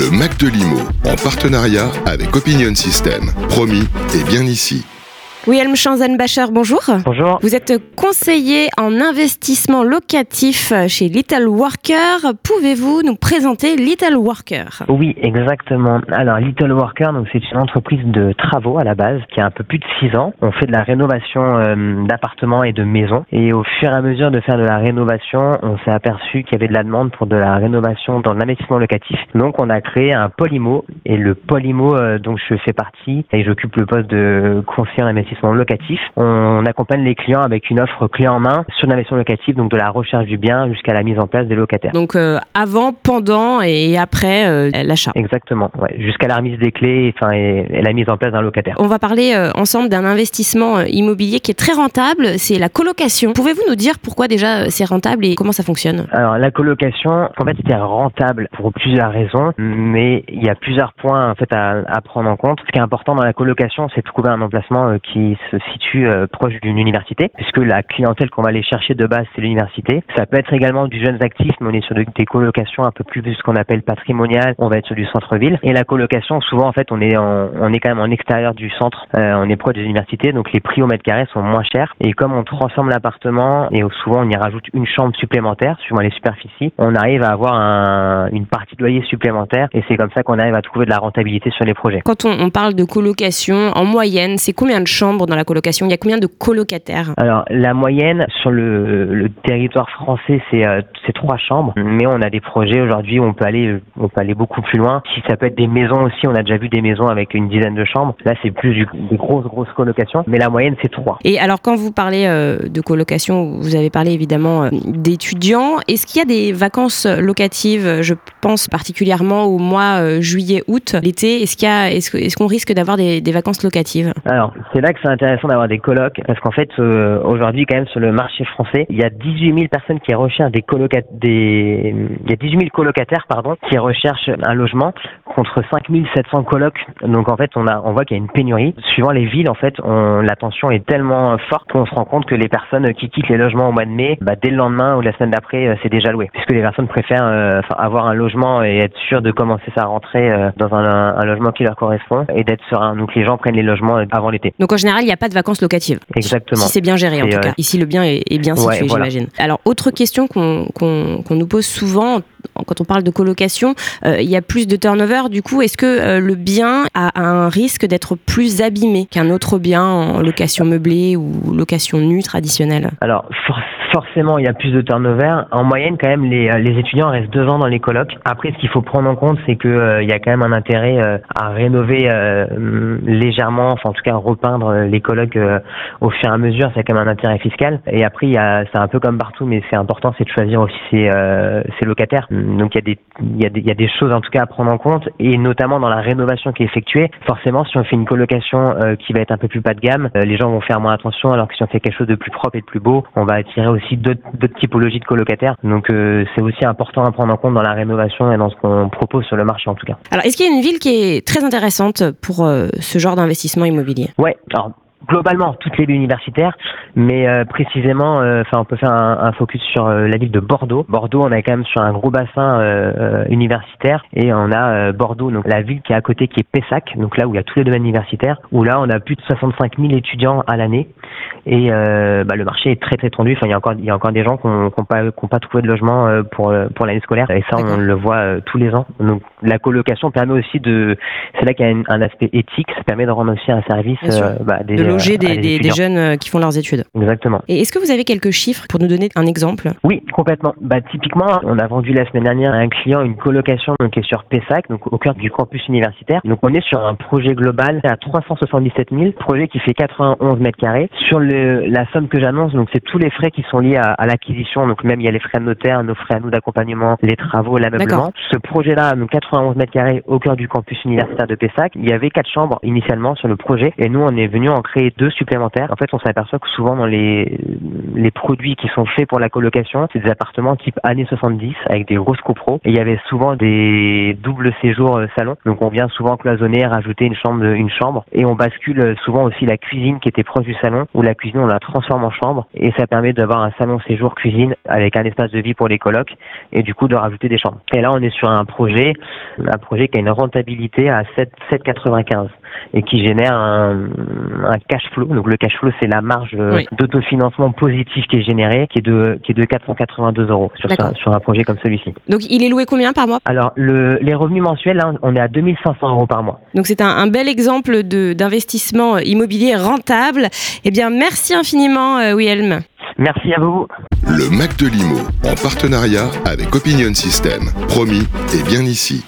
Le Mac de Limo, en partenariat avec Opinion System. Promis, et bien ici. Wilhelm Schanzenbacher, bonjour. Bonjour. Vous êtes conseiller en investissement locatif chez Little Worker. Pouvez-vous nous présenter Little Worker? Oui, exactement. Alors, Little Worker, donc c'est une entreprise de travaux à la base qui a un peu plus de 6 ans. On fait de la rénovation euh, d'appartements et de maisons. Et au fur et à mesure de faire de la rénovation, on s'est aperçu qu'il y avait de la demande pour de la rénovation dans l'investissement locatif. Donc, on a créé un Polymo. Et le Polymo, euh, dont je fais partie, et j'occupe le poste de conseiller en investissement locatif. On accompagne les clients avec une offre clé en main sur l'investissement locatif, donc de la recherche du bien jusqu'à la mise en place des locataires. Donc euh, avant, pendant et après euh, l'achat. Exactement, ouais, jusqu'à la remise des clés enfin, et, la mise en place d'un locataire. On va parler euh, ensemble d'un investissement immobilier qui est très rentable, c'est la colocation. Pouvez-vous nous dire pourquoi déjà c'est rentable et comment ça fonctionne? Alors la colocation, en fait, c'est rentable pour plusieurs raisons, mais il y a plusieurs points en fait à, à prendre en compte. Ce qui est important dans la colocation, c'est de trouver un emplacement qui se situe euh, proche d'une université, puisque la clientèle qu'on va aller chercher de base, c'est l'université. Ça peut être également du jeunes actifs, mais on est sur des colocations un peu plus ce qu'on appelle patrimonial, on va être sur du centre-ville. Et la colocation, souvent, en fait, on est, on est quand même en extérieur du centre, euh, on est proche des universités, donc les prix au mètre carré sont moins chers. Et comme on transforme l'appartement, et souvent on y rajoute une chambre supplémentaire, suivant les superficies, on arrive à avoir un, une partie de loyer supplémentaire, et c'est comme ça qu'on arrive à trouver de la rentabilité sur les projets. Quand on, on parle de colocation, en moyenne, c'est combien de chambres dans la colocation? Il y a combien de colocataires? Alors, la moyenne sur le, territoire français, c'est euh, trois chambres. Mais on a des projets aujourd'hui où on peut aller on peut aller beaucoup plus loin. Si ça peut être des maisons aussi, on a déjà vu des maisons avec une dizaine de chambres. Là, c'est plus des grosses, grosses colocations. Mais la moyenne, c'est trois. Et alors, quand vous parlez euh, de colocation, vous avez parlé évidemment euh, d'étudiants. Est-ce qu'il y a des vacances locatives? Je pense particulièrement au mois juillet-août, l'été. Est-ce qu'il y a, est-ce, qu'on risque d'avoir des, vacances locatives? Alors, c'est là que c'est intéressant d'avoir des colocs parce qu'en fait euh, aujourd'hui quand même sur le marché français il y a 18 000 personnes qui recherchent des colocataires des il y a 18 000 colocataires pardon qui recherchent un logement contre 5 700 colocs donc en fait on a on voit qu'il y a une pénurie suivant les villes en fait on, la tension est tellement forte qu'on se rend compte que les personnes qui quittent les logements au mois de mai bah, dès le lendemain ou la semaine d'après euh, c'est déjà loué puisque les personnes préfèrent euh, avoir un logement et être sûr de commencer sa rentrée dans un, un, logement qui leur correspond et d'être serein donc les gens prennent les logements avant l'été donc en général, il n'y a pas de vacances locatives. Exactement. Si c'est bien géré, en tout cas. Ici, le bien est, bien situé, j'imagine. Alors, autre question qu'on nous pose souvent quand on parle de colocation, euh, il y a plus de turnover. Du coup, est-ce que euh, le bien a un risque d'être plus abîmé qu'un autre bien en location meublée ou location nue traditionnelle? Alors, forcément, il y a plus de turnover. En moyenne, quand même, les, les étudiants restent deux ans dans les colocs. Après, ce qu'il faut prendre en compte, c'est que euh, y a quand même un intérêt à rénover légèrement, enfin en tout cas repeindre les colocs au fur et à mesure. C'est quand même un intérêt fiscal. Et après, c'est un peu comme partout, mais c'est important, c'est de choisir aussi ses locataires. Donc il y, a des, il, y a des, il y a des choses en tout cas à prendre en compte et notamment dans la rénovation qui est effectuée. Forcément, si on fait une colocation euh, qui va être un peu plus bas de gamme, euh, les gens vont faire moins attention. Alors que si on fait quelque chose de plus propre et de plus beau, on va attirer aussi d'autres typologies de colocataires. Donc euh, c'est aussi important à prendre en compte dans la rénovation et dans ce qu'on propose sur le marché en tout cas. Alors est-ce qu'il y a une ville qui est très intéressante pour ce genre d'investissement immobilier? Ouais. Alors globalement toutes les villes universitaires, mais euh, précisément, euh, enfin, on peut faire un, un focus sur euh, la ville de Bordeaux. Bordeaux, on est quand même sur un gros bassin universitaire et on a Bordeaux, donc la ville qui est à côté, qui est Pessac, donc là où il y a tous les domaines universitaires, où là on a plus de 65 000 étudiants à l'année et bah, le marché est très très tendu. Enfin, il y a encore il y a encore des gens qui n'ont pas pas trouvé de logement pour pour l'année scolaire et ça on le voit tous les ans. Donc la colocation permet aussi de, c'est là qu'il y a un, aspect éthique, ça permet de rendre aussi un service bah, des loger des, des, jeunes euh, qui font leurs études. Exactement. Et est-ce que vous avez quelques chiffres pour nous donner un exemple? Oui, complètement. Bah, typiquement, on a vendu la semaine dernière à un client une colocation donc, qui est sur Pessac, donc au cœur du campus universitaire. Donc on est sur un projet global à 377 000, projet qui fait 91 mètres carrés. Sur le, la somme que j'annonce, donc c'est tous les frais qui sont liés à, à l'acquisition, donc même il y a les frais de notaire, nos frais à nous d'accompagnement, les travaux, l'ameublement. Ce projet-là, donc 91 mètres carrés au cœur du campus universitaire de Pessac, il y avait quatre chambres initialement sur le projet et nous on est venu en créer créer deux supplémentaires. En fait, on s'aperçoit que souvent dans les, les produits qui sont faits pour la colocation, c'est des appartements type années 70 avec des grosses copros. Et il y avait souvent des doubles séjours euh, salon. Donc on vient souvent cloisonner, rajouter une chambre, une chambre. Et on bascule souvent aussi la cuisine qui était proche du salon, ou la cuisine on la transforme en chambre. Et ça permet d'avoir un salon séjour cuisine avec un espace de vie pour les colocs et du coup de rajouter des chambres. Et là on est sur un projet, un projet qui a une rentabilité à 7,95 et qui génère un, un, cash flow. Donc le cash flow, c'est la marge euh, d'autofinancement positif qui est générée, qui est de qui est de 482 euros sur, sur un projet comme celui-ci. Donc il est loué combien par mois? Alors le, les revenus mensuels, hein, on est à 2500 euros par mois. Donc c'est un, un, bel exemple de d'investissement immobilier rentable. Eh bien merci infiniment, euh, Wilhelm. Merci à vous. Le Mac de Limo, en partenariat avec Opinion System. Promis, et bien ici.